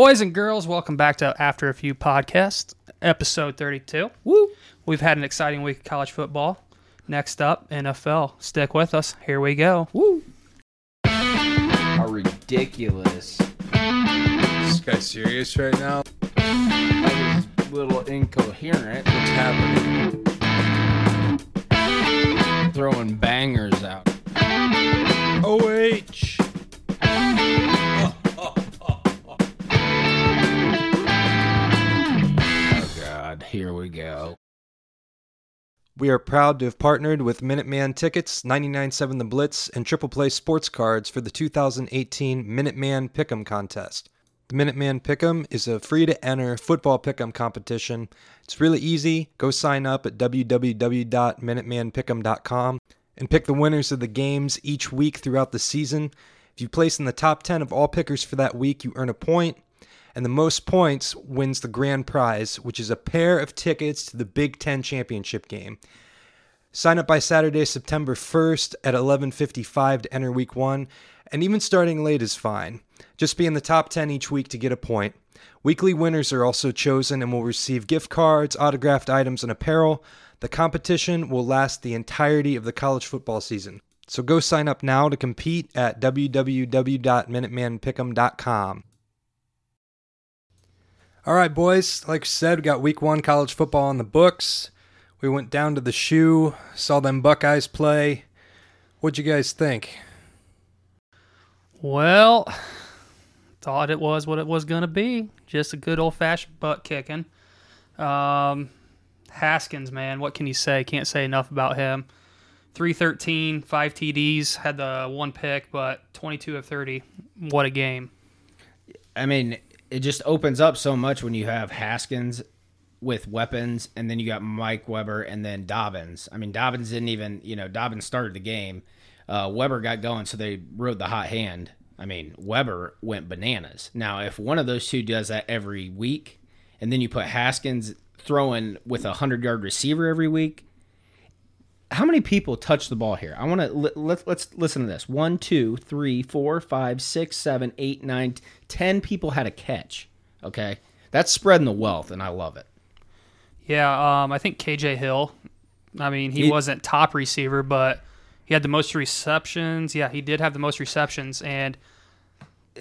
Boys and girls, welcome back to After a Few Podcast, episode 32. Woo! We've had an exciting week of college football. Next up, NFL. Stick with us. Here we go. Woo! How ridiculous. This guy's serious right now. I was a little incoherent. What's happening? Throwing bangers out. OH. Oh, Here we go. We are proud to have partnered with Minuteman Tickets, 99.7 The Blitz, and Triple Play Sports Cards for the 2018 Minuteman Pick'em contest. The Minuteman Pick'em is a free to enter football pick'em competition. It's really easy. Go sign up at www.minutemanpick'em.com and pick the winners of the games each week throughout the season. If you place in the top 10 of all pickers for that week, you earn a point, and the most points wins the grand prize, which is a pair of tickets to the Big 10 championship game. Sign up by Saturday, September 1st at 11:55 to enter week 1, and even starting late is fine. Just be in the top 10 each week to get a point. Weekly winners are also chosen and will receive gift cards, autographed items, and apparel. The competition will last the entirety of the college football season. So go sign up now to compete at www.minutemanpick'em.com. All right, boys. Like I said, we got week one college football on the books. We went down to the shoe, saw them Buckeyes play. What'd you guys think? Well, thought it was what it was going to be. Just a good old fashioned butt kicking. Um, Haskins, man, what can you say? Can't say enough about him. 313, 5 TDs, had the one pick, but 22 of 30. What a game. I mean, it just opens up so much when you have Haskins with weapons, and then you got Mike Weber and then Dobbins. I mean, Dobbins didn't even, you know, Dobbins started the game. Uh, Weber got going, so they rode the hot hand. I mean, Weber went bananas. Now, if one of those two does that every week, and then you put Haskins throwing with a hundred yard receiver every week, how many people touch the ball here? I want to let, let's listen to this. One, two, three, four, five, six, seven, eight, nine, ten people had a catch. Okay, that's spreading the wealth, and I love it. Yeah, um, I think KJ Hill. I mean, he, He- wasn't top receiver, but he had the most receptions. Yeah, he did have the most receptions, and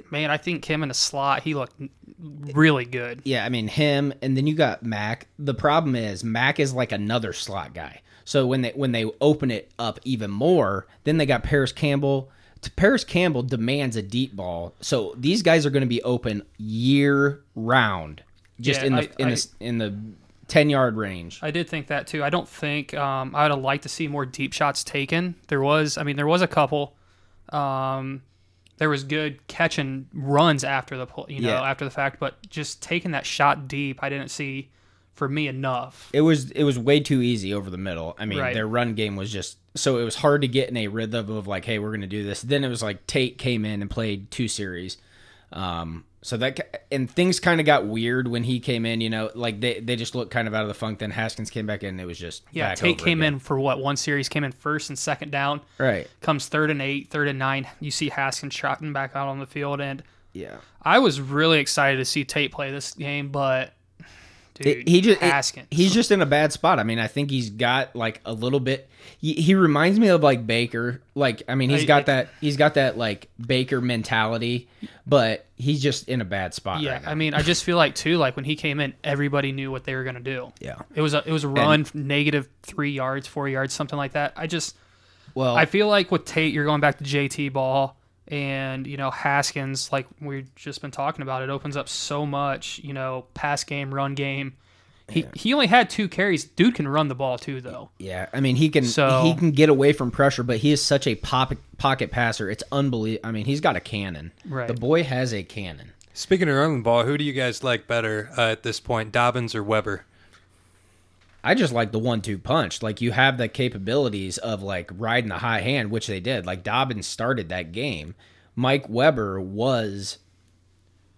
man, I think him in the slot, he looked really good. Yeah, I mean him, and then you got Mac. The problem is Mac is like another slot guy. So when they when they open it up even more, then they got Parris Campbell. Parris Campbell demands a deep ball, so these guys are going to be open year round, just Yeah, in the I- in I- the in the ten yard range. I did think that too. I don't think um, I would have liked to see more deep shots taken. There was, I mean, there was a couple. Um, there was good catch and runs after the you know Yeah. after the fact, but just taking that shot deep, I didn't see for me enough. It was it was way too easy over the middle. I mean, Right. their run game was just so it was hard to get in a rhythm of like, hey, we're going to do this. Then it was like Tate came in and played two series. Um, so that and things kind of got weird when he came in. You know, like they they just looked kind of out of the funk. Then Haskins came back in. and It was just Yeah, Tate came again. in for what one series came in first and second down. right. Comes third and eight, third and nine. You see Haskins trotting back out on the field, and Yeah. I was really excited to see Tate play this game, but dude, It- he just it- he's just in a bad spot. I mean, I think he's got like a little bit. He, he reminds me of like Baker. Like, I mean, he's I- got I- that he's got that like Baker mentality, but he's just in a bad spot. yeah, right now. I mean, I just feel like too, like when he came in, everybody knew what they were gonna do. yeah. It was a it was a run negative three yards, four yards, something like that. I just Well, I feel like with Tate, you're going back to JT Ball and you know Haskins, like we've just been talking about. It opens up so much, you know, pass game, run game. He he only had two carries. Dude can run the ball too, though. Yeah, I mean he can So- he can get away from pressure, but he is such a pop, pocket passer. It's unbelievable. I mean, he's got a cannon. Right. The boy has a cannon. Speaking of running the ball, who do you guys like better uh, at this point, Dobbins or Weber? I just like the one-two punch. Like you have the capabilities of like riding the high hand, which they did. Like Dobbins started that game. Mike Weber was,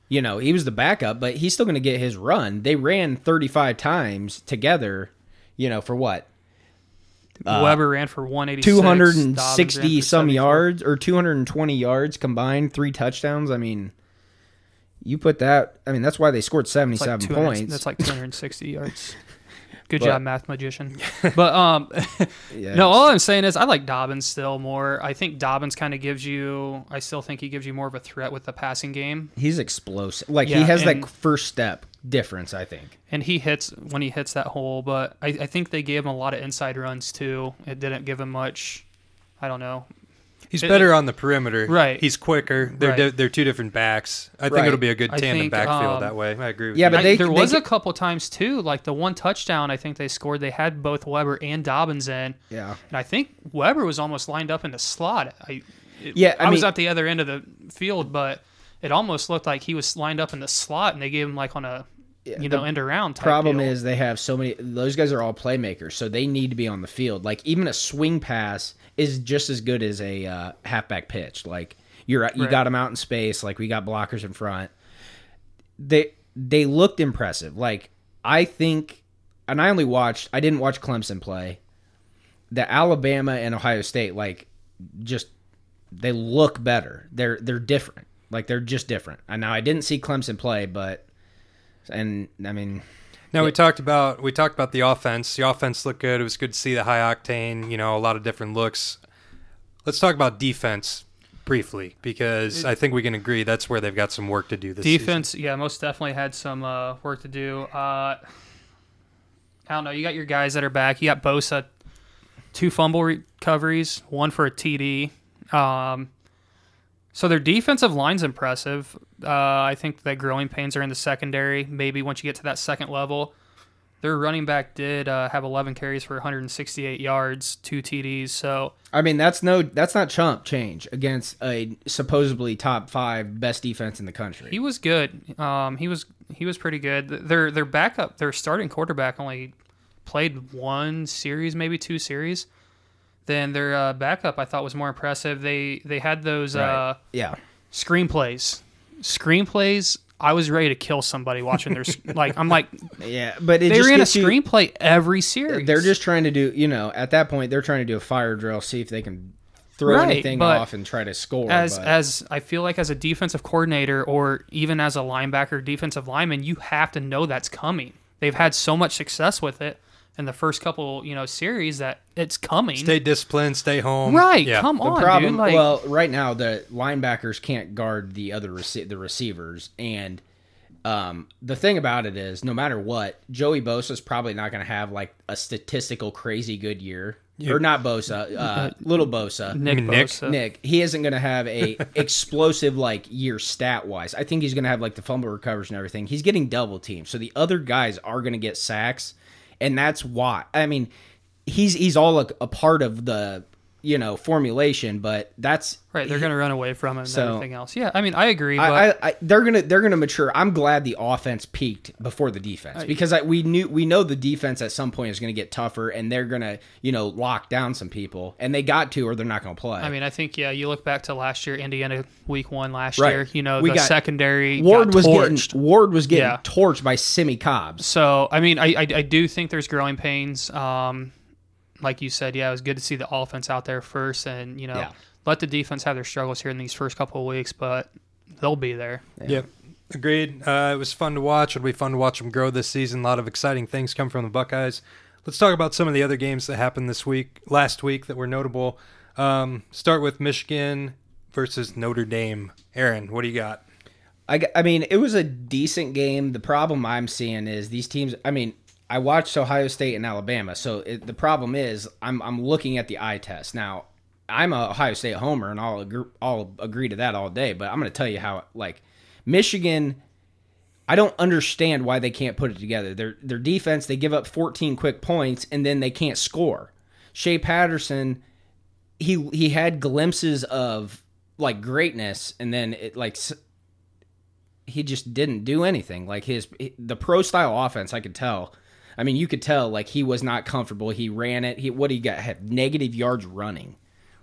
you know, he was the backup, but he's still going to get his run. They ran 35 times together. You know, for what? Uh, Weber ran for 186, two hundred Dobbins and ran sixty for some yards or two hundred and twenty yards combined, three touchdowns. I mean, You put that. I mean, that's why they scored It's like seventy-seven points. That's like 260 yards. Good But- job, math magician. But um, Yeah, no, all I'm saying is I like Dobbins still more. I think Dobbins kind of gives you. I still think he gives you more of a threat with the passing game, he's explosive. Like Yeah, he has and- that first step difference. I think. and he hits when he hits that hole. But I, I think they gave him a lot of inside runs too. It didn't give him much. I don't know. He's It- better on the perimeter. Right. He's quicker. They're Right. di- they're two different backs. I think Right. it'll be a good tandem think, backfield um, that way. I agree with Yeah, you. but I- there they was get- a couple times too, like the one touchdown I think they scored. They had both Weber and Dobbins in, Yeah. and I think Weber was almost lined up in the slot. I it- Yeah, I I, was at the other end of the field, but it almost looked like he was lined up in the slot, and they gave him like on a you know the end around. Problem deal. is they have so many. Those guys are all playmakers, so they need to be on the field. Like even a swing pass is just as good as a uh, halfback pitch. Like you're you Right. got them out in space. Like we got blockers in front. They they looked impressive. Like I think, and I only watched. I didn't watch Clemson play. The Alabama and Ohio State like just they look better. They're they're different. Like they're just different. And now I didn't see Clemson play, but and I mean. Now we talked about we talked about the offense. The offense looked good. It was good to see the high octane. You know, a lot of different looks. Let's talk about defense briefly because I think we can agree that's where they've got some work to do this season. defense, yeah, most definitely had some uh, work to do. Uh, I don't know. You got your guys that are back. You got Bosa, two fumble recoveries, one for a TD. Um, so their defensive line's impressive. Uh, I think that growing pains are in the secondary. Maybe once you get to that second level, their running back did uh, have 11 carries for 168 yards, two TDs. So I mean, that's no, that's not chump change against a supposedly top five best defense in the country. He was good. Um, he was he was pretty good. Their their backup, their starting quarterback only played one series, maybe two series. Then their uh, backup, I thought, was more impressive. They they had those Right. uh, yeah, screenplays. Screenplays. I was ready to kill somebody watching their like. I'm like yeah, but it they ran a gets you- screenplay every series. They're just trying to do, you know, at that point they're trying to do a fire drill, see if they can throw Right, anything off and try to score. as but- as I feel like as a defensive coordinator or even as a linebacker, defensive lineman, you have to know that's coming. They've had so much success with it in the first couple, you know, series that it's coming. Stay disciplined. Stay home. right, Yeah. come the on, problem, dude. Like, well, right now the linebackers can't guard the other rece- the receivers, and um, the thing about it is, no matter what, Joey Bosa is probably not going to have like a statistical crazy good year, or not Bosa, uh, little Bosa, Nick, Nick? Bosa. Nick, he isn't going to have a explosive like year stat wise. I think he's going to have like the fumble recovers and everything. He's getting double teamed, so the other guys are going to get sacks, and that's why. I mean, he's he's all a, a part of the you know formulation, but that's Right, they're going to run away from him and So- everything else. Yeah, I mean, I agree, but I, I, I, they're gonna they're gonna mature. I'm glad the offense peaked before the defense because I, we knew we know the defense at some point is gonna get tougher and they're gonna you know lock down some people and they got to or they're not gonna play. I mean, I think yeah. You look back to last year, Indiana Week One last Right. year. You know, We the got- secondary Ward was torched. getting Ward was getting Yeah. torched by Simmie Cobbs. So I mean, I, I I do think there's growing pains. Um, like you said, yeah, it was good to see the offense out there first, and you know, Yeah. let the defense have their struggles here in these first couple of weeks, but they'll be there. Yep. Agreed. Uh, it was fun to watch. It'll be fun to watch them grow this season. A lot of exciting things come from the Buckeyes. Let's talk about some of the other games that happened this week, last week, that were notable. Um, start with Michigan versus Notre Dame. Aaron, what do you got? I mean, it was a decent game. The problem I'm seeing is these teams. I mean, I watched Ohio State and Alabama, so it, the problem is I'm I'm looking at the eye test now. I'm a Ohio State homer, and I'll agree, I'll agree to that all day. But I'm going to tell you how like Michigan. I don't understand why they can't put it together. Their their defense, they give up 14 quick points and then they can't score. Shea Patterson, he he had glimpses of like greatness, and then it like he just didn't do anything. Like his the pro style offense, I could tell. I mean, you could tell like he was not comfortable. He ran it. He what he got had negative yards running.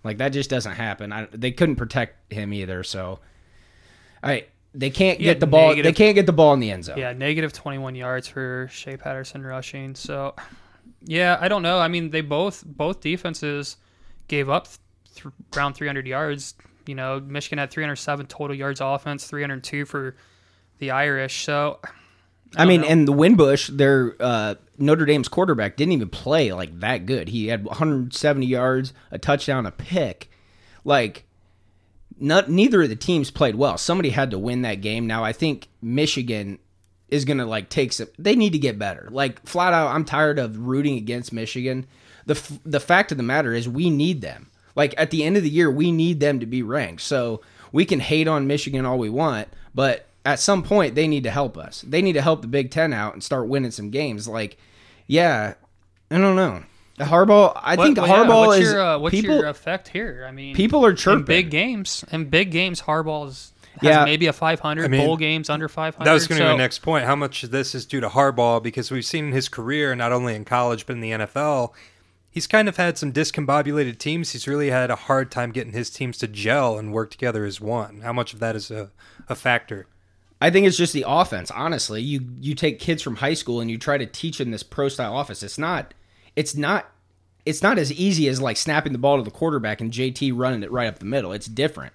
Like that just doesn't happen. I, they couldn't protect him either. So, I they can't get the ball. negative- They can't get the ball in the end zone. Yeah, negative 21 yards for Shea Patterson rushing. So, yeah, I don't know. I mean, they both both defenses gave up th- around 300 yards. You know, Michigan had 307 total yards offense, 302 for the Irish. So I, mean, know. and the Wimbush, their uh, Notre Dame's quarterback, didn't even play like that good. He had 170 yards, a touchdown, a pick. Like, not, neither of the teams played well. Somebody had to win that game. Now, I think Michigan is going to like take some. They need to get better. Like flat out, I'm tired of rooting against Michigan. the f- The fact of the matter is, we need them. Like at the end of the year, we need them to be ranked. So we can hate on Michigan all we want, but at some point they need to help us. They need to help the Big Ten out and start winning some games. Like, yeah, I don't know. Harbaugh, I What- think well, yeah, Harbaugh what's is your, uh, what's people. your effect here? I mean, people are chirping. in big games. In big games, Harbaugh's has Yeah. maybe a 500 I mean, bowl games under 500. That was going to be my next point. How much of this is due to Harbaugh? Because we've seen in his career, not only in college but in the NFL, he's kind of had some discombobulated teams. He's really had a hard time getting his teams to gel and work together as one. How much of that is a, a factor? I think it's just the offense. Honestly, you you take kids from high school and you try to teach them this pro style offense. It's not. It's not. It's not as easy as like snapping the ball to the quarterback and JT running it right up the middle. It's different.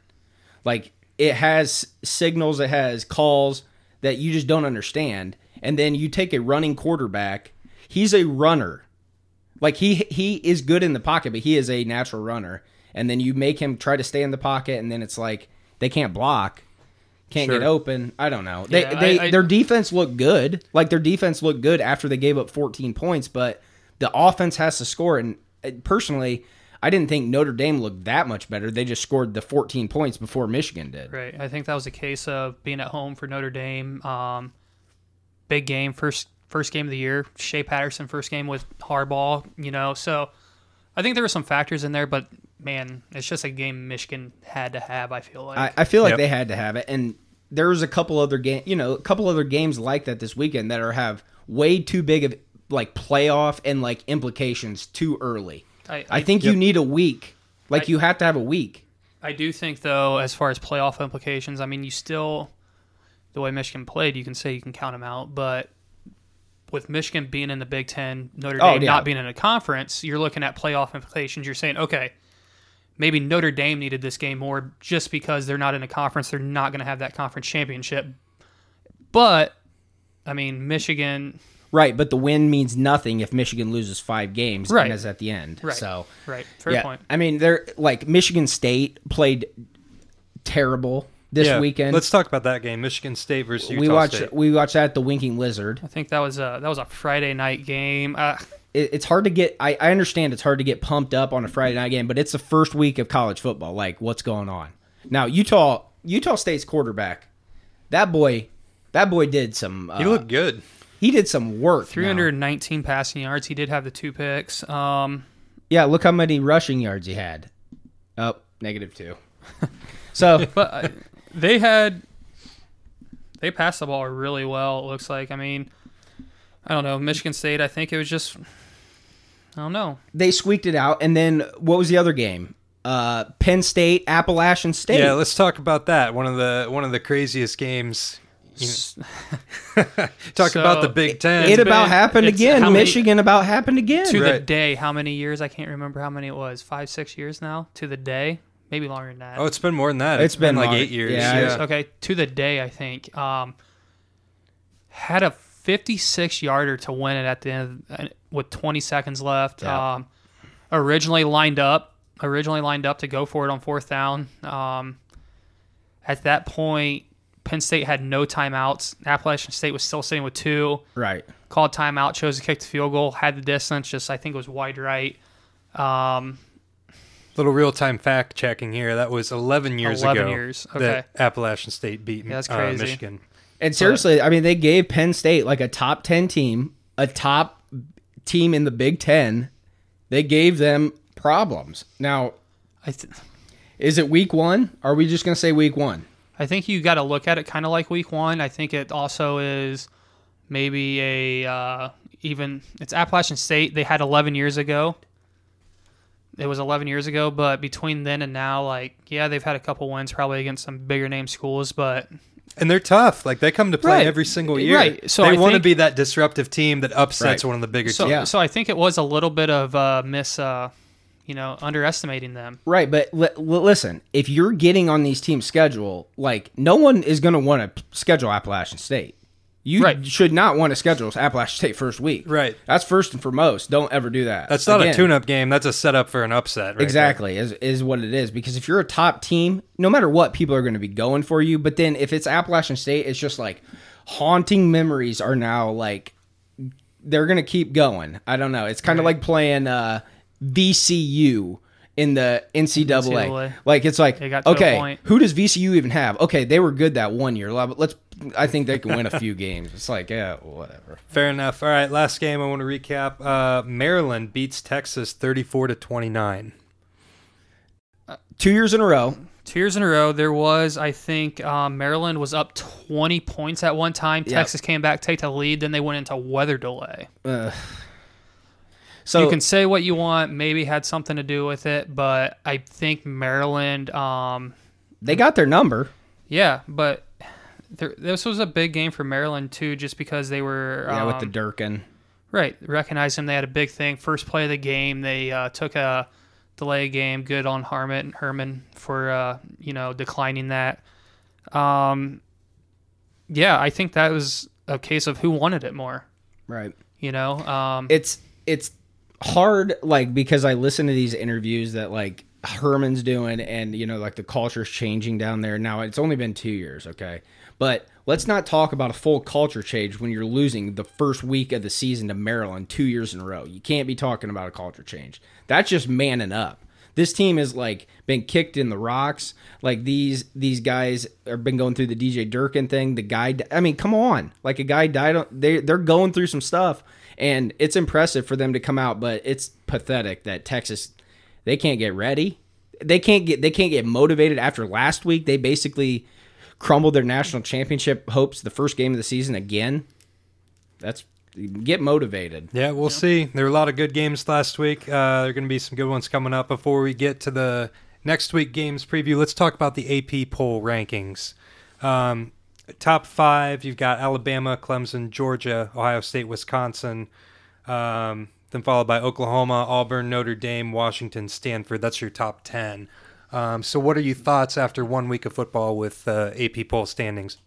Like it has signals, it has calls that you just don't understand, and then you take a running quarterback. He's a runner. Like he he is good in the pocket, but he is a natural runner. And then you make him try to stay in the pocket, and then it's like they can't block, can't Sure. get open. I don't know. They Yeah, they I- I- their defense looked good. Like their defense looked good after they gave up 14 points, but the offense has to score. And uh, personally, I didn't think Notre Dame looked that much better. They just scored the 14 points before Michigan did. Right. I think that was a case of being at home for Notre Dame. Um, big game, first first game of the year. Shea Patterson, first game with Harbaugh. You know, so I think there were some factors in there, but man, it's just a game Michigan had to have. I feel like. I, I feel like Yep. they had to have it, and there was a couple other game, you know, a couple other games like that this weekend that are have way too big of like playoff and like implications too early. I, I think you need a week. Like I- you have to have a week. I do think though, as far as playoff implications, I mean, you still the way Michigan played, you can say you can count them out, but with Michigan being in the Big Ten, Notre Oh, Dame yeah. not being in a conference, you're looking at playoff implications. You're saying, okay, maybe Notre Dame needed this game more just because they're not in a conference. They're not going to have that conference championship. But I mean, Michigan, Right, but the win means nothing if Michigan loses five games Right. and is at the end. Right. So right? Fair yeah, point. I mean, they're like Michigan State played terrible this Yeah, weekend. Let's talk about that game, Michigan State versus Utah we watched State. we watched that at the Winking Lizard. I think that was a that was a Friday night game. Uh, it, it's hard to get. I, I understand it's hard to get pumped up on a Friday night game, but it's the first week of college football. Like, what's going on now? Utah Utah State's quarterback, that boy, that boy did some. Uh, He looked good. he did some work. now. 319 passing yards. He did have the two picks. Um, Yeah, look how many rushing yards he had. Oh, negative two. so but uh, they had they passed the ball really well. It looks like. I mean, I don't know. Michigan State. I think it was just. I don't know. they squeaked it out, and then what was the other game? Uh, Penn State, Appalachian State. Yeah, let's talk about that. One of the one of the craziest games. You know, talk So, about the Big Ten. it about been- happened again. how many- Michigan about happened again. To the day, how many years? I can't remember how many it was. Five, six years now. To the day, maybe longer than that. oh, it's been more than that. It's been like long. eight years. Yeah, Yeah, Okay, to the day, I think. Um, had a 56 yarder to win it at the end of, with 20 seconds left. Yeah. Um, originally lined up, originally lined up to go for it on fourth down. Um, at that point, Penn State had no timeouts. Appalachian State was still sitting with two. Right. Called timeout, chose to kick the field goal, had the distance, just I think it was wide right. Um, Little real time fact checking here. That was 11 years 11 ago. years, That Appalachian State beat Yeah, that's uh. Michigan. And seriously, I mean, they gave Penn State like a top 10 team, a top team in the Big Ten. They gave them problems. Now, I th- is it week one? Are we just going to say week one? I think you got to look at it kind of like week one. I think it also is maybe a uh, even it's Appalachian State. They had 11 years ago. It was 11 years ago, but between then and now, like yeah, they've had a couple wins probably against some bigger name schools, but And they're tough. Like they come to play Right. every single year. Right. So they I want to be that disruptive team that upsets Right. one of the bigger so teams. Yeah. so I think it was a little bit of uh, miss uh, you know, underestimating them. Right, but li- li- listen, if you're getting on these teams' schedule, like no one is going to want to schedule Appalachian State. You Right. should not want to schedule Appalachian State first week. Right. That's first and foremost. Don't ever do that. That's not a tune-up game. That's a setup for an upset. Right. Exactly, is is what it is. Because if you're a top team, no matter what, people are going to be going for you. But then if it's Appalachian State, it's just like haunting memories are now like they're going to keep going. I don't know. It's kind of like playing uh, VCU in the NCAA. NCAA. Like it's like They got okay, who does VCU even have? Okay, they were good that one year. Let's. I think they can win a few games. It's like yeah, whatever. Fair enough. All right, last game I want to recap. Uh, Maryland beats Texas 34 to 29. Two years in a row. Two years in a row, there was, I think, um, Maryland was up 20 points at one time. Yep. Texas came back, take the lead, then they went into weather delay. Uh, so you can say what you want, maybe had something to do with it, but I think Maryland, um, they got their number. yeah, but there, this was a big game for Maryland too, just because they were Yeah, with um, the Durkin. right. Recognize them, they had a big thing. First play of the game, they uh, took a delay game. Good on Harmon Herman for uh, you know declining that. Um, yeah, I think that was a case of who wanted it more. Right. You know, um, it's it's hard like because I listen to these interviews that like Herman's doing and you know like the culture's changing down there. Now it's only been 2 years okay? But let's not talk about a full culture change when you're losing the first week of the season to Maryland 2 years in a row. You can't be talking about a culture change. That's just manning up. This team has like been kicked in the rocks. Like these these guys have been going through the DJ Durkin thing. The guy I mean come on. Like a guy died on- they they're going through some stuff and it's impressive for them to come out but it's pathetic that Texas they can't get ready they can't get they can't get motivated after last week they basically crumbled their national championship hopes the first game of the season again that's get motivated Yeah, we'll see. There were a lot of good games last week. Uh, there are going to be some good ones coming up. Before we get to the next week games preview, let's talk about the AP poll rankings. Um, top five, you've got Alabama, Clemson, Georgia, Ohio State, Wisconsin, um, then followed by Oklahoma, Auburn, Notre Dame, Washington, Stanford. That's your top 10. Um, so, what are your thoughts after one week of football with uh, AP poll standings?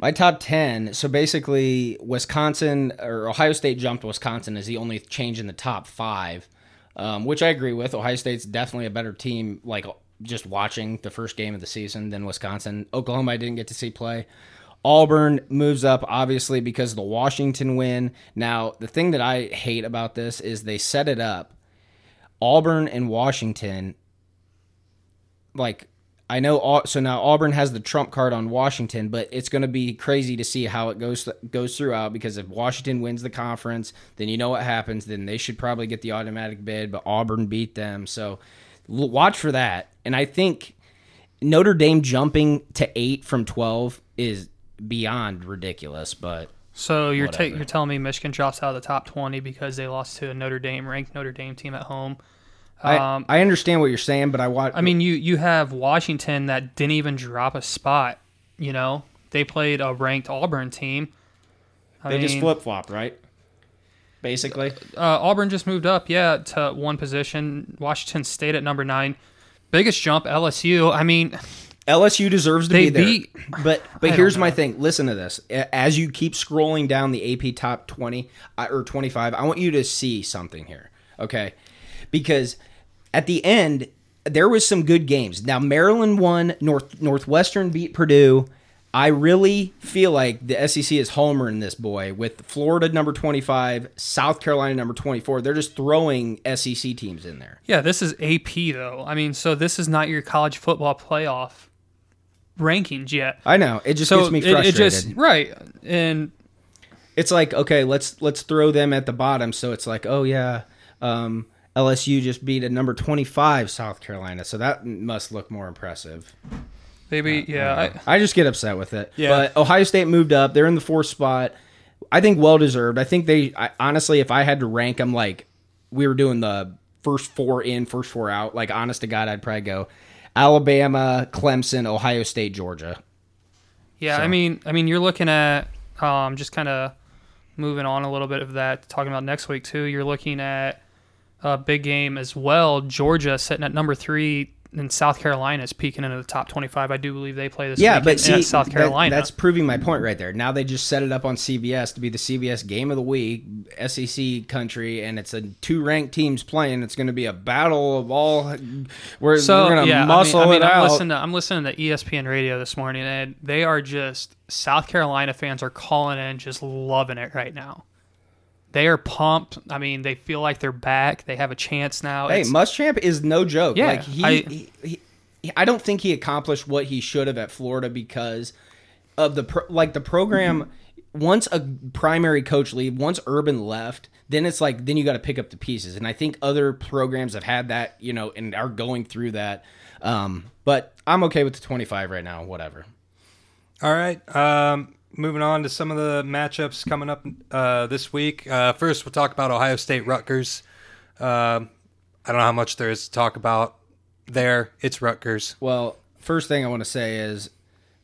My top 10. So basically, Wisconsin or Ohio State jumped Wisconsin is the only change in the top five, um, which I agree with. Ohio State's definitely a better team, like just watching the first game of the season than Wisconsin. Oklahoma, I didn't get to see play. Auburn moves up, obviously, because of the Washington win. Now, the thing that I hate about this is they set it up. Auburn and Washington like I know so now Auburn has the trump card on Washington, but it's going to be crazy to see how it goes goes throughout because if Washington wins the conference, then you know what happens. Then they should probably get the automatic bid, but Auburn beat them, so watch for that. And I think Notre Dame jumping to eight from twelve is beyond ridiculous, but So you're ta- you're telling me Michigan drops out of the top 20 because they lost to a Notre Dame ranked Notre Dame team at home. I, Um, I understand what you're saying, but I watch. I mean, you you have Washington that didn't even drop a spot. You know, they played a ranked Auburn team. I they just flip flopped, right? Basically, Uh, Auburn just moved up, yeah, to one position. Washington State at number nine. Biggest jump, LSU. I mean, LSU deserves to be there. beat- but but here's my thing. Listen to this. As you keep scrolling down the AP top 20 uh, or 25, I want you to see something here. Okay? Because at the end there was some good games. Now Maryland won, North Northwestern beat Purdue. I really feel like the SEC is homering this boy with Florida number 25, South Carolina number 24. They're just throwing SEC teams in there. yeah, this is AP though. I mean, so this is not your college football playoff rankings yet. I know. It just So gets me it, it frustrated. just right, and it's like okay let's let's throw them at the bottom so it's like oh yeah um, lsu just beat a number 25 south carolina so that must look more impressive maybe yeah. I, i just get upset with it Yeah. but ohio state moved up they're in the fourth spot i think well deserved i think they I, honestly if i had to rank them like we were doing the first four in first four out like honest to god i'd probably go alabama clemson ohio state georgia Yeah, So- I mean, I mean, you're looking at um, just kind of moving on a little bit of that, talking about next week too. You're looking at a big game as well. Georgia sitting at number three, and South Carolina is peeking into the top 25. I do believe they play this Yeah, weekend but see, South that- Carolina. that's proving my point right there. Now they just set it up on CBS to be the CBS game of the week, SEC country, and it's a two ranked teams playing. It's going to be a battle of all. We're, so we're going to yeah, muscle I mean, I mean, it I'm out. listening to I'm listening to ESPN radio this morning, and they are just South Carolina fans are calling in, just loving it right now. They are pumped. I mean, they feel like they're back. They have a chance now. Hey, It's- Muschamp is no joke. Yeah, like he, I- he, he, I don't think he accomplished what he should have at Florida because of the pro, like the program. Once a primary coach leave, once Urban left, then it's like then you got to pick up the pieces. And I think other programs have had that, you know, and are going through that. Um, but I'm okay with the 25 right now. Whatever. All right. Um, moving on to some of the matchups coming up uh, this week. Uh, first, we'll talk about Ohio State Rutgers. Uh, I don't know how much there is to talk about there. It's Rutgers. Well, first thing I want to say is,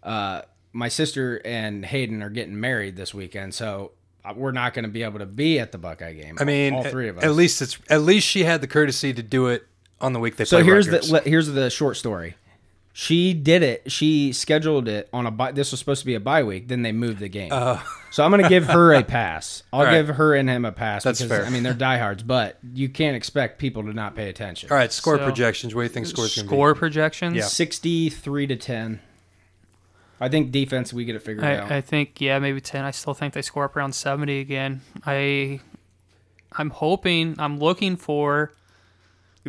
uh, my sister and Hayden are getting married this weekend, so uh, we're not going to be able to be at the Buckeye game. I mean, all three of us. At least it's at least she had the courtesy to do it on the week they So here's Rutgers. the here's the short story. She did it. She scheduled it on a bye. This was supposed to be a bye week. Then they moved the game. so I'm going to give her a pass. I'll Uh. All right. give her and him a pass. That's because, fair. I mean, they're diehards, but you can't expect people to not pay attention. All right, score So- projections. What do you think scores going to be? score projections. Yeah. Sixty-three to ten. I think defense we get it figured out. I, I think yeah, maybe ten. I still think they score up around seventy again. I I'm hoping I'm looking for you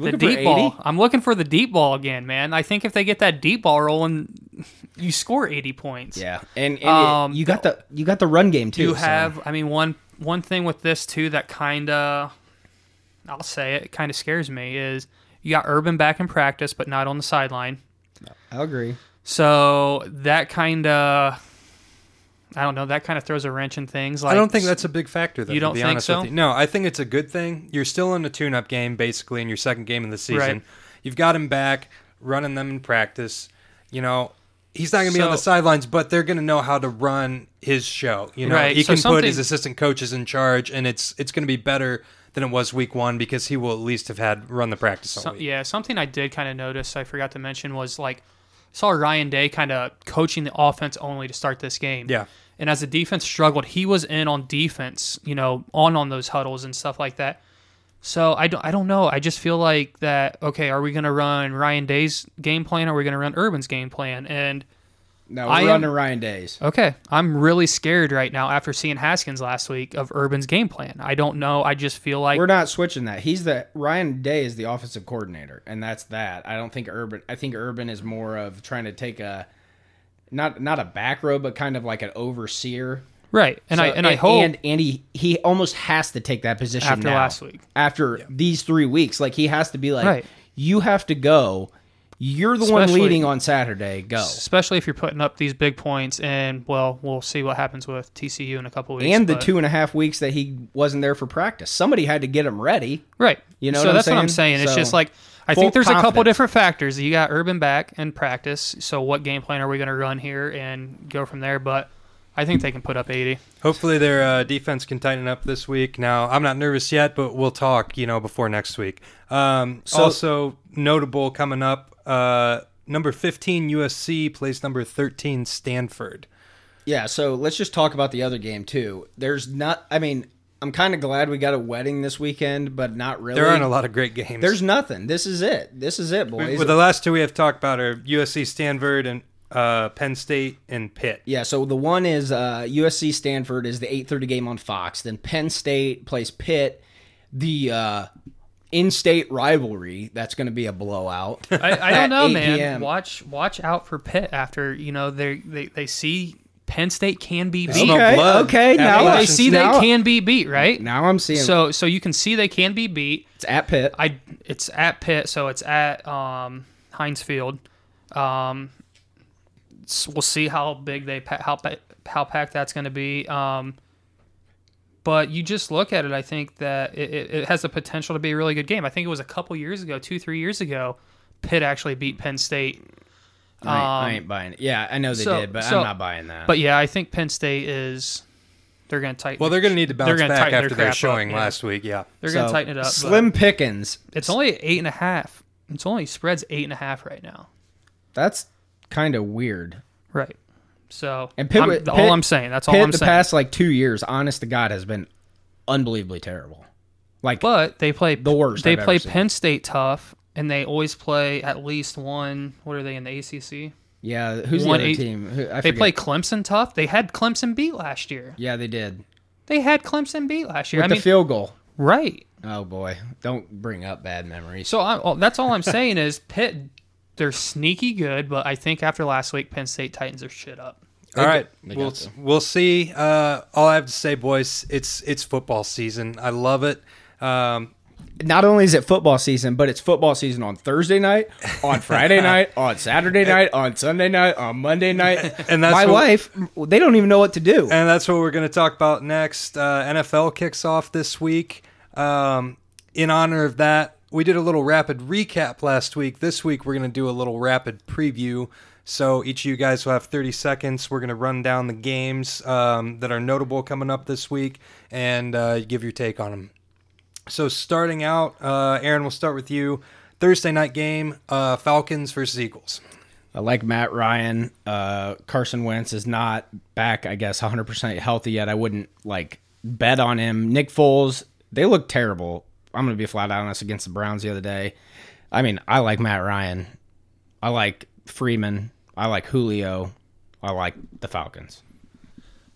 the deep 80? ball. I'm looking for the deep ball again, man. I think if they get that deep ball rolling, you score eighty points. Yeah, and, and Um, you got the you got the run game too. You so- have I mean one one thing with this too that kinda I'll say it, kind of scares me is you got Urban back in practice but not on the sideline. I agree. So that kind of I don't know, that kind of throws a wrench in things like I don't think that's a big factor. Though, You don't be think honest so? With you. No, I think it's a good thing. You're still in a tune-up game, basically, in your second game of the season. Right. You've got him back, running them in practice. You know, he's not going to be on the sidelines, but they're going to know how to run his show. You know, Right, he so can put his assistant coaches in charge, and it's it's going to be better than it was week one because he will at least have had run the practice all So, week. yeah, something I did kind of notice, I forgot to mention, was like saw Ryan Day kind of coaching the offense only to start this game. Yeah. And as the defense struggled, he was in on defense, you know, on on those huddles and stuff like that. So I don't, I don't know. I just feel like that. Okay, are we going to run Ryan Day's game plan? or Are we going to run Urban's game plan? And No, I we're am- running Ryan Days. okay, I'm really scared right now after seeing Haskins last week of Urban's game plan. I don't know. I just feel like We're not switching that. He's the Ryan Day is the offensive coordinator, and that's that. I don't think Urban. I think Urban is more of trying to take a not not a back row, but kind of like an overseer. right. And I So- and I hope and and he he almost has to take that position After now. last week. After these three weeks, like he has to be like, Right. you have to go. You're the one leading on Saturday. Go. especially if you're putting up these big points and well we'll see what happens with tcu in a couple weeks And the but- two and a half weeks that he wasn't there for practice, somebody had to get him ready. right You know so what I'm that's what i'm saying? saying it's So, just like i think there's a couple different factors you got urban back in practice so what game plan are we going to run here and go from there but i think they can put up 80 Hopefully their uh, defense can tighten up this week. Now I'm not nervous yet, but we'll talk. You know, before next week. Um, So- also notable coming up. Uh, number 15 USC plays number 13 Stanford. Yeah, so let's just talk about the other game too. There's not I mean, I'm kind of glad we got a wedding this weekend, but not really. There aren't a lot of great games. There's nothing. This is it. This is it, boys. Well, the last two we have talked about are USC Stanford and uh, Penn State and Pitt. yeah, so the one is uh, USC Stanford is the 8:30 game on Fox. Then Penn State plays Pitt. The uh, in-state rivalry that's going to be a blowout. I, I don't know, man. p.m.. Watch watch out for Pitt after you know they they they see Penn State can be beat. Okay, okay, now They see now- they can be beat, right? now I'm seeing So so you can see they can be beat. it's at Pitt. I it's at Pitt, so it's at um, Heinz Field. Um, s- we'll see how big they pa- how how packed that's going to be. Um, but you just look at it, I think that it, it, it has the potential to be a really good game. I think it was a couple years ago, two three years ago, Pitt actually beat Penn State. I, ain't, I Um, ain't buying it. Yeah, I know they so- did, but so- I'm not buying that. But yeah, I think Penn State is they're going to tighten. Well, they're going to need to they're bounce back after their their crap up, showing yeah. last week. Yeah. They're going to tighten it up. Slim pickings. It's only eight and a half. It's only spreads eight and a half right now. That's kind of weird. Right. So And Pitt, I'm- Pitt- all I'm saying. That's all Pitt I'm the saying. past like two years, honest to God, has been unbelievably terrible. Like But they play The worst They I've play. Penn State tough, and they always play at least one. What are they in the ACC? yeah, who's the other eight- team? Who, I They forget. play Clemson tough. They had Clemson beat last year. Yeah, they did They had Clemson beat last year. with I the mean, field goal. right. Oh boy, don't bring up bad memories. So I, that's all I'm saying is Pitt. They're sneaky good, but I think after last week, Penn State tightens their shit up. All right, they we'll to. we'll see. Uh, all I have to say, boys, it's it's football season. I love it. Um, Not only is it football season, but it's football season on Thursday night, on Friday night, on Saturday night, on Sunday night, on Monday night. And that's my what- wife. They don't even know what to do. and that's what we're going to talk about next. Uh, NFL kicks off this week. Um, in honor of that, we did a little rapid recap last week. This week, we're going to do a little rapid preview. So each of you guys will have 30 seconds. We're going to run down the games um, that are notable coming up this week and uh, give your take on them. So starting out, uh, Aaron, we'll start with you. Thursday night game, uh, Falcons versus Eagles. I like Matt Ryan. Uh, Carson Wentz is not back, I guess, 100% healthy yet. I wouldn't like bet on him. Nick Foles, they look terrible. I'm going to be flat out honest against the Browns the other day. I mean, I like Matt Ryan. I like Freeman. I like Julio. I like the Falcons.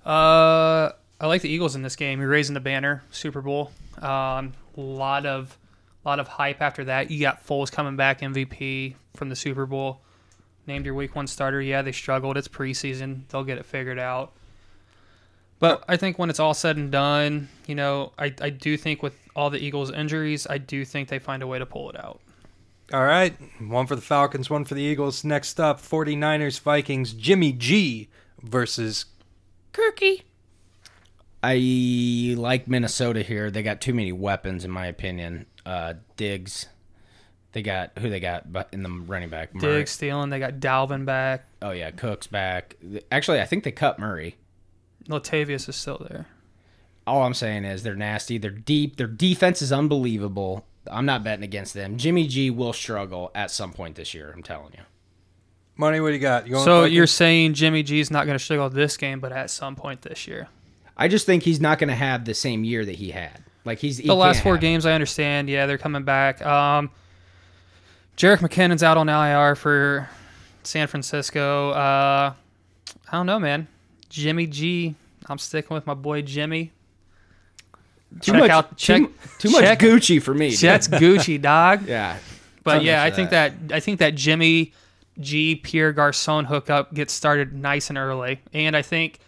Uh, I like the Eagles in this game. You're raising the banner, Super Bowl. Um, lot of, a lot of hype after that. You got Foles coming back MVP from the Super Bowl. Named your Week One starter. Yeah, they struggled. It's preseason. They'll get it figured out. But I think when it's all said and done, you know, I, I do think with all the Eagles' injuries, I do think they find a way to pull it out. All right. One for the Falcons, one for the Eagles. Next up, 49ers Vikings, Jimmy G versus Kirky. I like Minnesota here. They got too many weapons, in my opinion. Uh, Diggs. They got who they got but in the running back. Murray. Diggs stealing. They got Dalvin back. Oh yeah, Cook's back. Actually, I think they cut Murray. Latavius is still there. All I'm saying is they're nasty. They're deep. Their defense is unbelievable. I'm not betting against them. Jimmy G will struggle at some point this year. I'm telling you. Money, what do you got? You so you're saying Jimmy G's not going to struggle this game, but at some point this year. I just think he's not going to have the same year that he had. Like he's he the last four have it. games, I understand. Yeah, they're coming back. Um, Jerick McKinnon's out on IR for San Francisco. Uh, I don't know, man. Jimmy G. I'm sticking with my boy Jimmy. Too check much, out- check- too, too much check- Gucci for me. That's Gucci, dog. yeah. But yeah, I of think that. I think that Jimmy G Pierre Garcon hookup gets started nice and early, and I think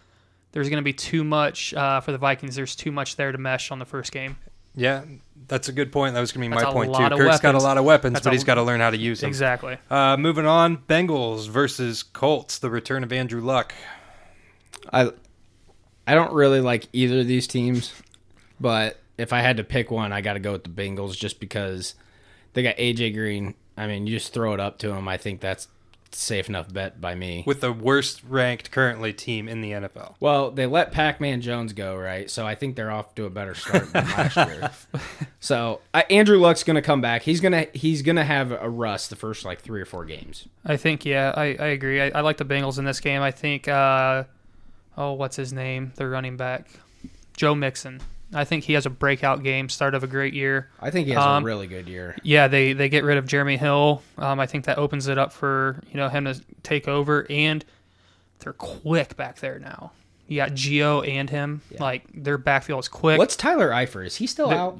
there's going to be too much uh, for the Vikings. There's too much there to mesh on the first game. Yeah, that's a good point. That was going to be That's my point, too. lot of Kirk's got a lot of weapons, That's but a- he's got to learn how to use them. Exactly. Uh, moving on, Bengals versus Colts, the return of Andrew Luck. I I don't really like either of these teams, but if I had to pick one, I got to go with the Bengals just because they got AJ Green. I mean, you just throw it up to him. I think that's safe enough bet by me. With the worst ranked currently team in the NFL. Well, they let Pac-Man Jones go, right? So I think they're off to a better start than last year. So I, Andrew Luck's going to come back. He's gonna he's gonna have a rust the first like three or four games. I think yeah, I, I agree. I, I like the Bengals in this game. I think uh, oh, what's his name? Their running back, Joe Mixon. I think he has a breakout game, start of a great year. I think he has Um, a really good year. Yeah, they they get rid of Jeremy Hill. Um, I think that opens it up for you know him to take over, and they're quick back there now. You got Gio and him. Like their backfield is quick. What's Tyler Eifert? Is he still The- out?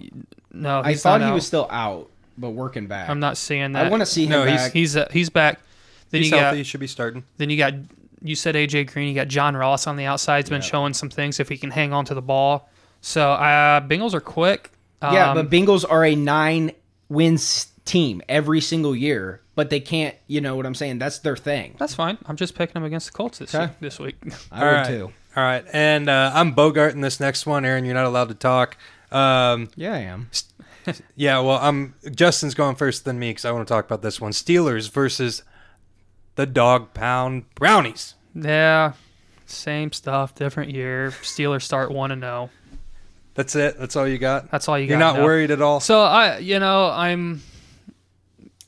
no? I thought not he was still out, but working back. I'm not seeing that. I want to see him No, he's- back. He's uh, he's back. Then He's you healthy. got He should be starting. Then you got you said AJ Green. You got John Ross on the outside. He's been showing some things if he can hang on to the ball. So uh, Bengals are quick. Yeah, Um, but Bengals are a nine wins team every single year, but they can't. You know what I'm saying? That's their thing. that's fine. I'm just picking them against the Colts this Okay. week, this week. I All would right. too. All right. And uh, I'm Bogart in this next one. Aaron, you're not allowed to talk. Um, Yeah, I am. yeah, well, I'm Justin's going first than me because I want to talk about this one. Steelers versus the Dog Pound Brownies. yeah, Same stuff, different year. Steelers start one and zero. That's it. That's all you got. That's all you got. You're not now. worried at all. So I, you know, I'm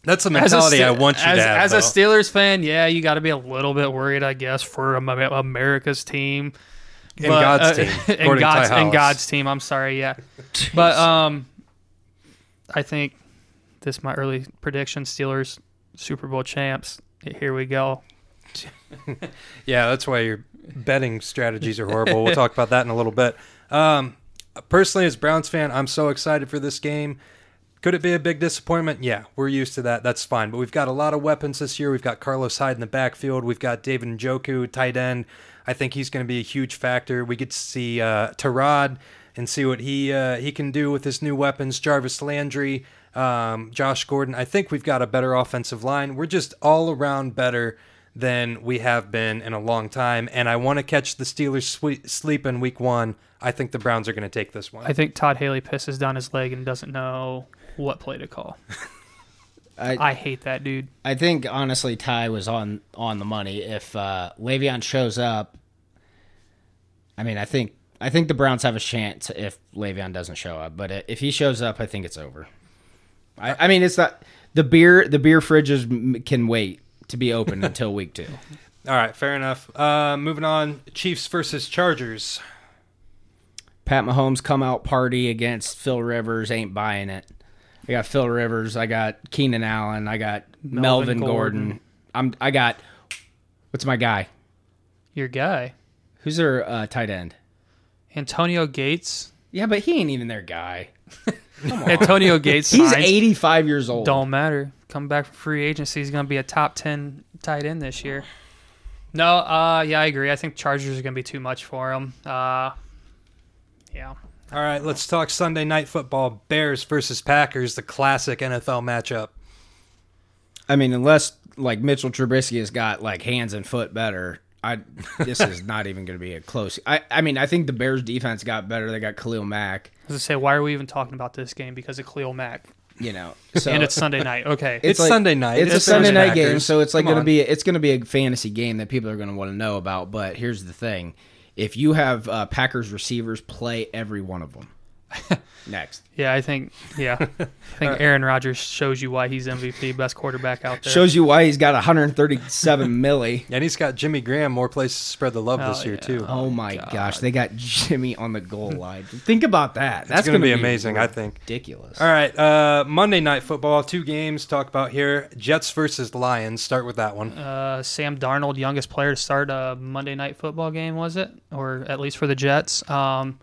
That's the as a mentality I want you as, to have. as a. Steelers fan. Yeah, you got to be a little bit worried, I guess, for America's team. In God's team, and God's, Ty and God's team. I'm sorry, yeah, but um, I think this is my early prediction: Steelers Super Bowl champs. Here we go. Yeah, that's why your betting strategies are horrible. We'll talk about that in a little bit. Um, personally, as Browns fan, I'm so excited for this game. Could it be a big disappointment? Yeah, we're used to that. That's fine. But we've got a lot of weapons this year. We've got Carlos Hyde in the backfield. We've got David Njoku, tight end. I think he's going to be a huge factor. We get to see uh, Tyrod and see what he uh, he can do with his new weapons. Jarvis Landry, um, Josh Gordon. I think we've got a better offensive line. We're just all around better than we have been in a long time. And I want to catch the Steelers sleep in week one. I think the Browns are going to take this one. I think Todd Haley pisses down his leg and doesn't know what play to call. I, I hate that dude. I think honestly, Ty was on on the money. If uh, Le'Veon shows up, I mean, I think I think the Browns have a chance if Le'Veon doesn't show up. But if he shows up, I think it's over. I, I mean, it's not the beer. The beer fridges can wait to be open until week two. All right, fair enough. Uh, moving on, Chiefs versus Chargers. Pat Mahomes come out party against Phil Rivers. Ain't buying it. I got Phil Rivers. I got Keenan Allen. I got Melvin, Melvin Gordon. Gordon. I'm. I got. What's my guy? Your guy, Who's their uh, tight end? Antonio Gates. Yeah, but he ain't even their guy. Antonio Gates. He's signs. 85 years old. Don't matter. Come back from free agency. He's going to be a top 10 tight end this year. No, uh, yeah, I agree. I think Chargers are going to be too much for him. Uh, yeah. All right, let's talk Sunday night football. Bears versus Packers, the classic NFL matchup. I mean, unless like Mitchell Trubisky has got like hands and foot better, I this is not even going to be a close. I I mean, I think the Bears defense got better. They got Khalil Mack. I was going to say, why are we even talking about this game? Because of Khalil Mack. You know, so and it's Sunday night. Okay. It's Sunday night. It's, It's a Sunday Bears night game, so it's like going to be it's going to be a fantasy game that people are going to want to know about. But here's the thing: if you have uh, Packers receivers, play every one of them. Next, yeah, I think, yeah. I think Aaron Rodgers shows you why he's MVP, best quarterback out there. shows you why he's got 137 milli. And he's got Jimmy Graham more places to spread the love this Oh, year, yeah. too. Oh my gosh, they got Jimmy on the goal line. Think about that. That's gonna going to be amazing, I think. Ridiculous. All right, uh, Monday night football, two games to talk about here. Jets versus Lions. Start with that one. uh, Sam Darnold, youngest player to start a Monday night football game, was it? Or at least for the Jets. Um,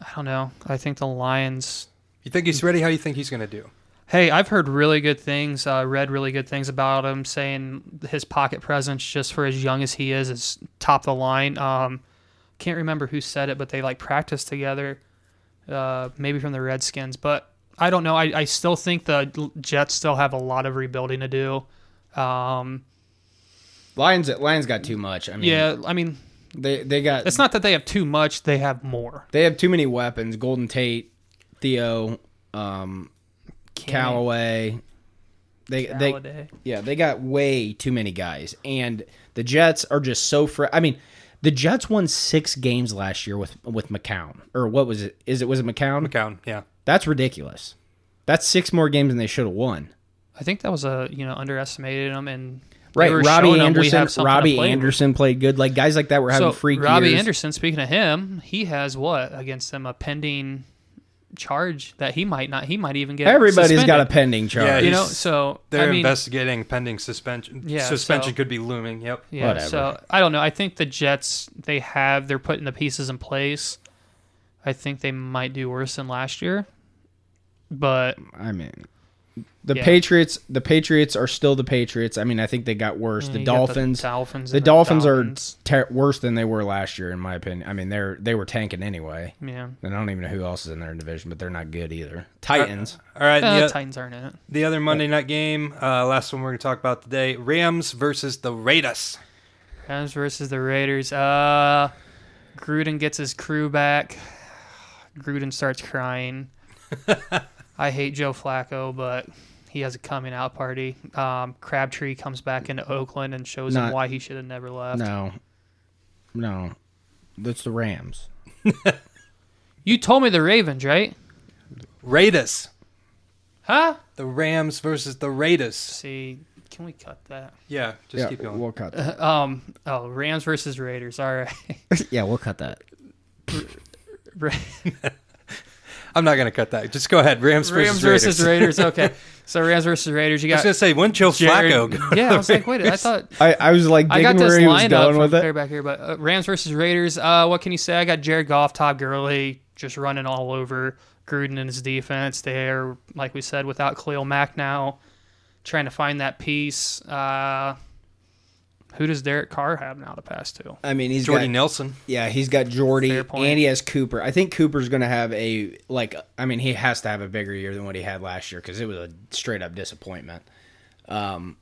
I don't know. I think the Lions. You think he's ready? How do you think he's going to do? Hey, I've heard really good things. Uh, read really good things about him, saying his pocket presence, just for as young as he is, is top of the line. Um, can't remember who said it, but they like practiced together, uh, maybe from the Redskins. But I don't know. I, I still think the Jets still have a lot of rebuilding to do. Um, Lions Lions got too much. I mean, yeah, I mean, they they got It's not that they have too much; they have more. they have too many weapons. Golden Tate, Theo, um, Callaway. They they yeah they got way too many guys, and the Jets are just so fr- I mean, the Jets won six games last year with with McCown or what was it? Is it was it McCown? McCown, yeah. That's ridiculous. That's six more games than they should have won. I think that was a you know underestimated them and Right, Robbie showing 'em we Anderson. have something to Robbie play with. Anderson played good. Like guys like that were having So freak Robbie years. Anderson, speaking of him, he has what against them a pending charge that he might not. He might even get. Everybody's got a pending charge. Yeah, You know, so They're I mean, investigating pending suspension. Yeah, suspension so- could be looming. Yep. Yeah, Whatever. so I don't know. I think the Jets they have they're putting the pieces in place. I think they might do worse than last year, but I mean, the Yeah. Patriots. The Patriots are still the Patriots. I mean, I think they got worse. The you got Dolphins. the Dolphins, The and Dolphins are ter- worse than they were last year, in my opinion. I mean, they're they were tanking anyway. yeah. And I don't even know who else is in their division, but they're not good either. Titans. All right. Uh, the, Titans aren't in it. the other Monday night game, uh, last one we're going to talk about today Rams versus the Raiders. Rams versus the Raiders. Uh, Gruden gets his crew back. Gruden starts crying. I hate Joe Flacco, but he has a coming out party. Um, Crabtree comes back into Oakland and shows Not- him why he should have never left. No, No, that's the Rams. You told me the Ravens, right? Raiders. Huh? The Rams versus the Raiders. See, can we cut that? Yeah, just yeah, keep going. we'll cut that. Um. Oh, Rams versus Raiders. All right. yeah, we'll cut that. Ra- I'm not gonna cut that. Just go ahead. Rams, Rams versus, versus Raiders. Raiders. Okay. So Rams versus Raiders. You I was gonna say when Joe Jared- Flacco. go to Yeah, I was like, wait. I thought I, I was like I got this where he was lined up going from with clear it. back here, but uh, Rams versus Raiders. Uh, what can you say? I got Jared Goff, Todd Gurley, just running all over Gruden and his defense. They're like we said, without Khalil Mack now, trying to find that piece. Uh, who does Derek Carr have now to pass to? I mean, he's Jordy got Nelson. yeah, he's got Jordy Fair and he has Cooper. I think Cooper's going to have a like. I mean, he has to have a bigger year than what he had last year because it was a straight up disappointment. Um,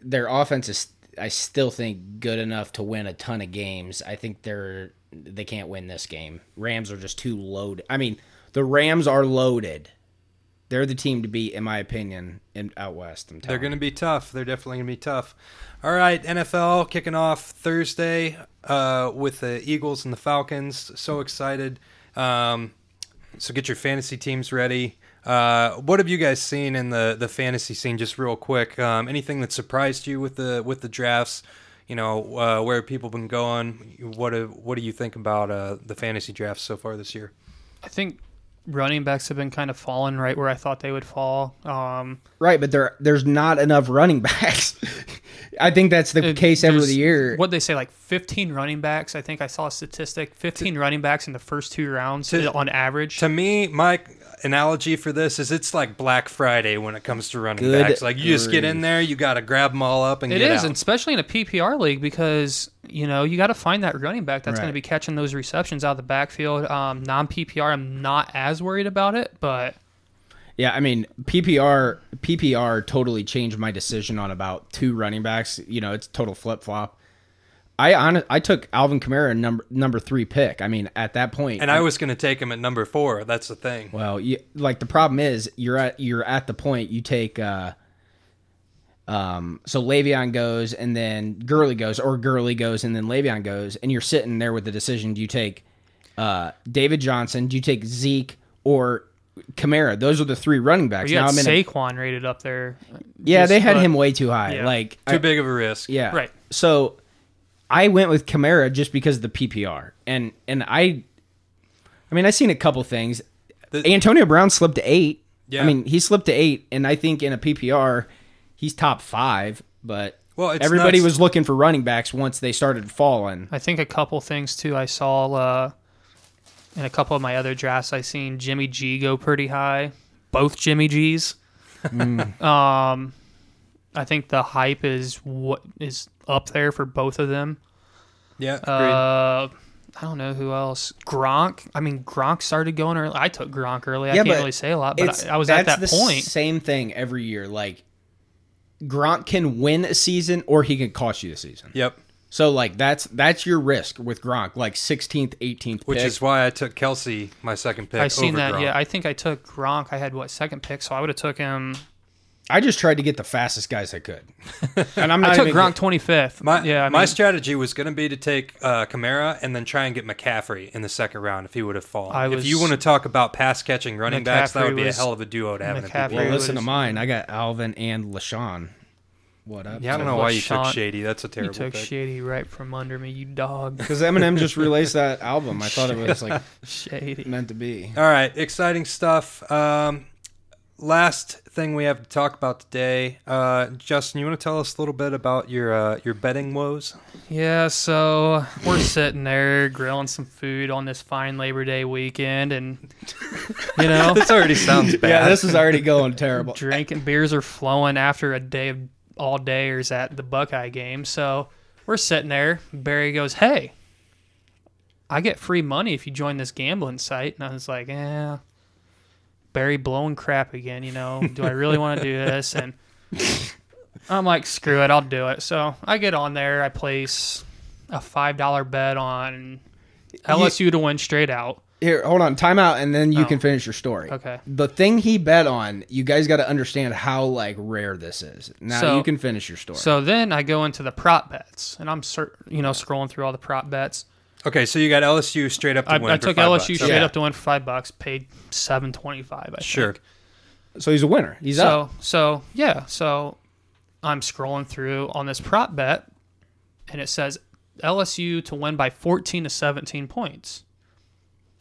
their offense is, I still think, good enough to win a ton of games. I think they're they can't win this game. Rams are just too loaded. I mean, the Rams are loaded. They're the team to beat, in my opinion, in out west. I'm They're going to be tough. They're definitely going to be tough. All right, NFL kicking off Thursday uh, with the Eagles and the Falcons. So excited. Um, so get your fantasy teams ready. Uh, what have you guys seen in the, the fantasy scene? Just real quick, um, anything that surprised you with the with the drafts? You know uh, where people been going. What do, what do you think about uh, the fantasy drafts so far this year? I think running backs have been kind of falling right where I thought they would fall. Um, Right, but there there's not enough running backs. I think that's the It- case every year. What they say, like 15 running backs. I think I saw a statistic: 15 running backs in the first two rounds To- on average. To me, my analogy for this is it's like Black Friday when it comes to running Good backs. Like you just get in there, you got to grab them all up and It get is, out. and especially in a PPR league because you know you got to find that running back that's going to be catching those receptions out of the backfield. Um, non PPR, I'm not as worried about it, but Yeah, I mean PPR PPR totally changed my decision on about two running backs. You know, it's total flip flop. I on I took Alvin Kamara number number three pick. I mean, at that point, and I was going to take him at number four. That's the thing. well, you, like the problem is you're at you're at the point you take. uh um, so Le'Veon goes, and then Gurley goes, or Gurley goes, and then Le'Veon goes, and you're sitting there with the decision: do you take uh, David Johnson? Do you take Zeke or Kamara? Those are the three running backs. you now had I'm in a- Saquon rated up there. Yeah, Just- they had but- him way too high. Yeah. Like Too I- big of a risk. Yeah. Right. So I went with Kamara just because of the PPR. And and I I mean, I seen a couple things. The- Antonio Brown slipped to 8. Yeah. I mean, he slipped to 8 and I think in a PPR he's top 5, but Well, it's everybody nuts. was looking for running backs once they started falling. I think a couple things too. I saw uh, in a couple of my other drafts, I seen Jimmy G go pretty high. Both Jimmy G's. Um, I think the hype is what is up there for both of them. Yeah. agreed. Uh, I don't know who else. Gronk. I mean, Gronk started going early. I took Gronk early. I Yeah, can't but really say a lot, but I, I was at that the point. Same thing every year. Like Gronk can win a season or he can cost you the season. yep. So like that's that's your risk with Gronk, like 16th, 18th Which pick. is why I took Kelce, my second pick. I seen over that. Gronk. Yeah, I think I took Gronk. I had what second pick, so I would have took him. I just tried to get the fastest guys I could, and I'm not I took even Gronk twenty fifth. My, yeah, I my mean, strategy was going to be to take uh, Kamara and then try and get McCaffrey in the second round if he would have fallen. I if you want to talk about pass catching running backs, that would be a hell of a duo to have in the McCaffrey PPR. Well, was- listen to mine. I got Alvin and LeSean. What up? Yeah, I don't know why you took Shady. That's a terrible. you took pick. Shady right from under me, you dog. Because Eminem just released that album. I thought it was like Shady. meant to be. All right, exciting stuff. Um, last thing we have to talk about today, uh, Justin, you want to tell us a little bit about your uh, your betting woes? Yeah, so we're sitting there grilling some food on this fine Labor Day weekend, and you know, this already sounds bad. Yeah, this is already going terrible. drinking beers are flowing after a day of all dayers at the Buckeye game. So we're sitting there. Barry goes, "Hey, I get free money if you join this gambling site," and I was like, "Yeah." Barry blowing crap again. You know, do I really want to do this? And I'm like, screw it, I'll do it. So I get on there. I place a five dollar bet on LSU to win straight out. Here, hold on, time out, and then you Oh. can finish your story. Okay. The thing he bet on, you guys got to understand how like rare this is. Now So- you can finish your story. So then I go into the prop bets, and I'm cer- you know scrolling through all the prop bets. Okay, so you got LSU straight up to I, win. I for took five LSU bucks. straight Yeah. up to win for five bucks, paid seven twenty five. I think. Sure. think. so he's a winner. He's so up. so yeah, so I'm scrolling through on this prop bet, and it says LSU to win by fourteen to seventeen points.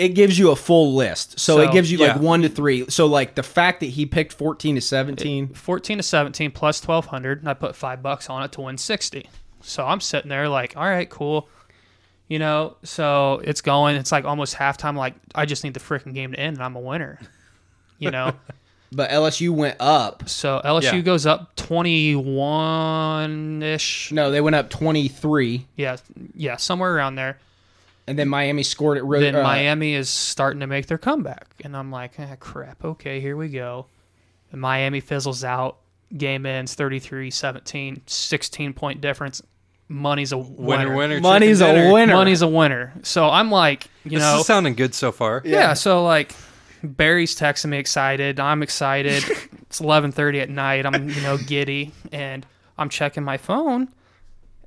It gives you a full list. So, So, it gives you like one to three. So like the fact that he picked fourteen to seventeen. 14 to 17 plus 1200 and i put five bucks on it to win 60 so i'm sitting there like all right cool you know so it's going it's like almost halftime like i just need the freaking game to end and i'm a winner you know But LSU went up. so lsu Yeah. goes up 21ish No, they went up twenty three, yeah yeah somewhere around there and then Miami scored it. Really, then uh, miami is starting to make their comeback and i'm like ah, crap okay here we go and miami fizzles out game ends 33-17 16 point difference money's a Winner, winner winner. Money's a dinner. winner. money's a winner. So I'm like, you This know, is sounding good so far. yeah. So like, Barry's texting me excited. I'm excited. it's 11:30 at night. I'm you know giddy, and I'm checking my phone,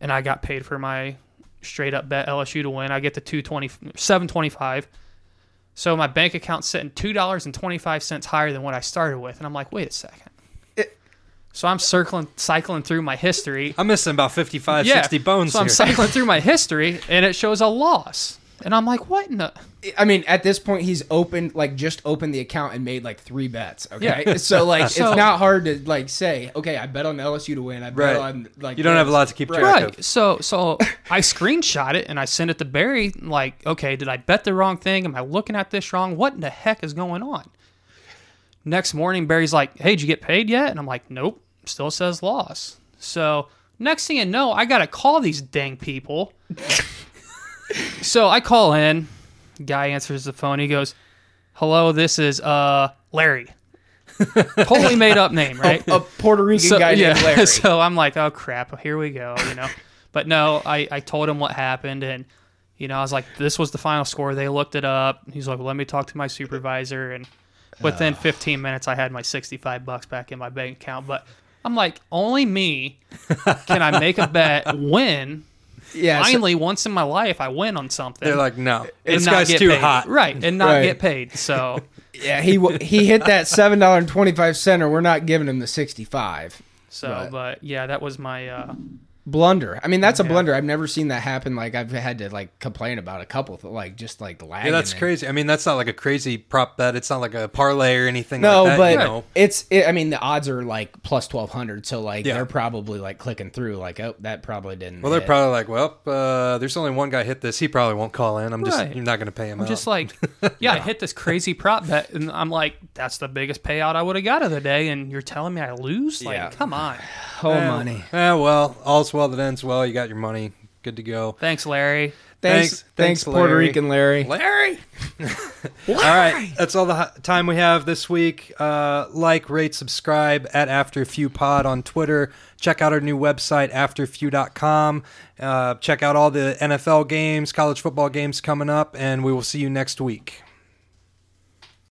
and I got paid for my straight up bet LSU to win. I get the 220 725. So my bank account's sitting two dollars and twenty five cents higher than what I started with, and I'm like, wait a second. So I'm circling, cycling through my history. I'm missing about 55, 60 bones So I'm here. cycling through my history, and it shows a loss. And I'm like, what in the? I mean, at this point, he's opened like just opened the account and made like three bets. Okay, Yeah. so like So- it's not hard to like say, okay, I bet on LSU to win. I bet Right. on like You don't have a lot to keep Right. track Right. of. So so I screenshot it and I sent it to Barry. Like, okay, did I bet the wrong thing? Am I looking at this wrong? What in the heck is going on? Next morning, Barry's like, "Hey, did you get paid yet?" And I'm like, "Nope, still says loss." So next thing you know, I gotta call these dang people. so I call in. Guy answers the phone. He goes, "Hello, this is uh Larry." totally made up name, right? a Puerto Rican guy named Larry. so I'm like, oh crap, here we go, you know. but no, I, I told him what happened and you know, I was like, this was the final score. They looked it up. He's like, let me talk to my supervisor and within 15 minutes I had my 65 bucks back in my bank account. But I'm like, only me can I make a bet win. Yeah, so- Finally, once in my life, I win on something. They're like, no, and this not guy's get too paid. hot. right? And not Right. get paid. So yeah, he w- he hit that seven dollar and twenty five center. We're not giving him the sixty five. so, Right. but yeah, that was my uh, Blunder. I mean, that's a Yeah. blunder. I've never seen that happen. Like I've had to like complain about a couple, like just like lagging. Yeah, that's and- crazy. I mean, that's not like a crazy prop bet. It's not like a parlay or anything No, like that. but you know. it's. It, I mean, the odds are like plus twelve hundred. So like Yeah. they're probably like clicking through. Like oh, that probably didn't. Well, they're hit. probably like, well, uh, there's only one guy hit this. He probably won't call in. I'm just, Right. you're not going to pay him I'm out. just like, yeah, I hit this crazy prop bet, and I'm like, that's the biggest payout I would have got of the day, and you're telling me I lose? Like, Yeah. come on. oh Eh, money. eh, well, all's well that ends well. You got your money. Good to go. Thanks, Larry. Thanks, Thanks- thanks, thanks, Puerto Larry. Rican Larry. Larry. All right, that's all the time we have this week. Uh, like, rate, subscribe at After a Few Pod on Twitter. Check out our new website, afterfew.com. Uh, check out all the NFL games, college football games coming up, and we will see you next week.